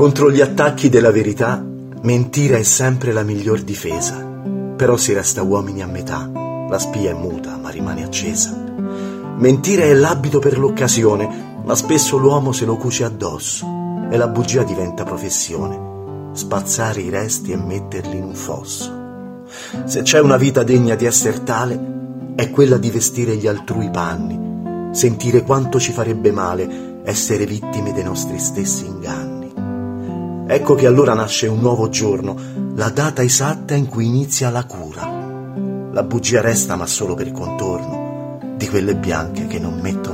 Contro gli attacchi della verità, mentire è sempre la miglior difesa. Però si resta uomini a metà, la spia è muta ma rimane accesa. Mentire è l'abito per l'occasione, ma spesso l'uomo se lo cuce addosso e la bugia diventa professione. Spazzare i resti e metterli in un fosso. Se c'è una vita degna di essere tale, è quella di vestire gli altrui panni, sentire quanto ci farebbe male essere vittime dei nostri stessi inganni. Ecco che allora nasce un nuovo giorno, la data esatta in cui inizia la cura. La bugia resta ma solo per contorno di quelle bianche che non mettono.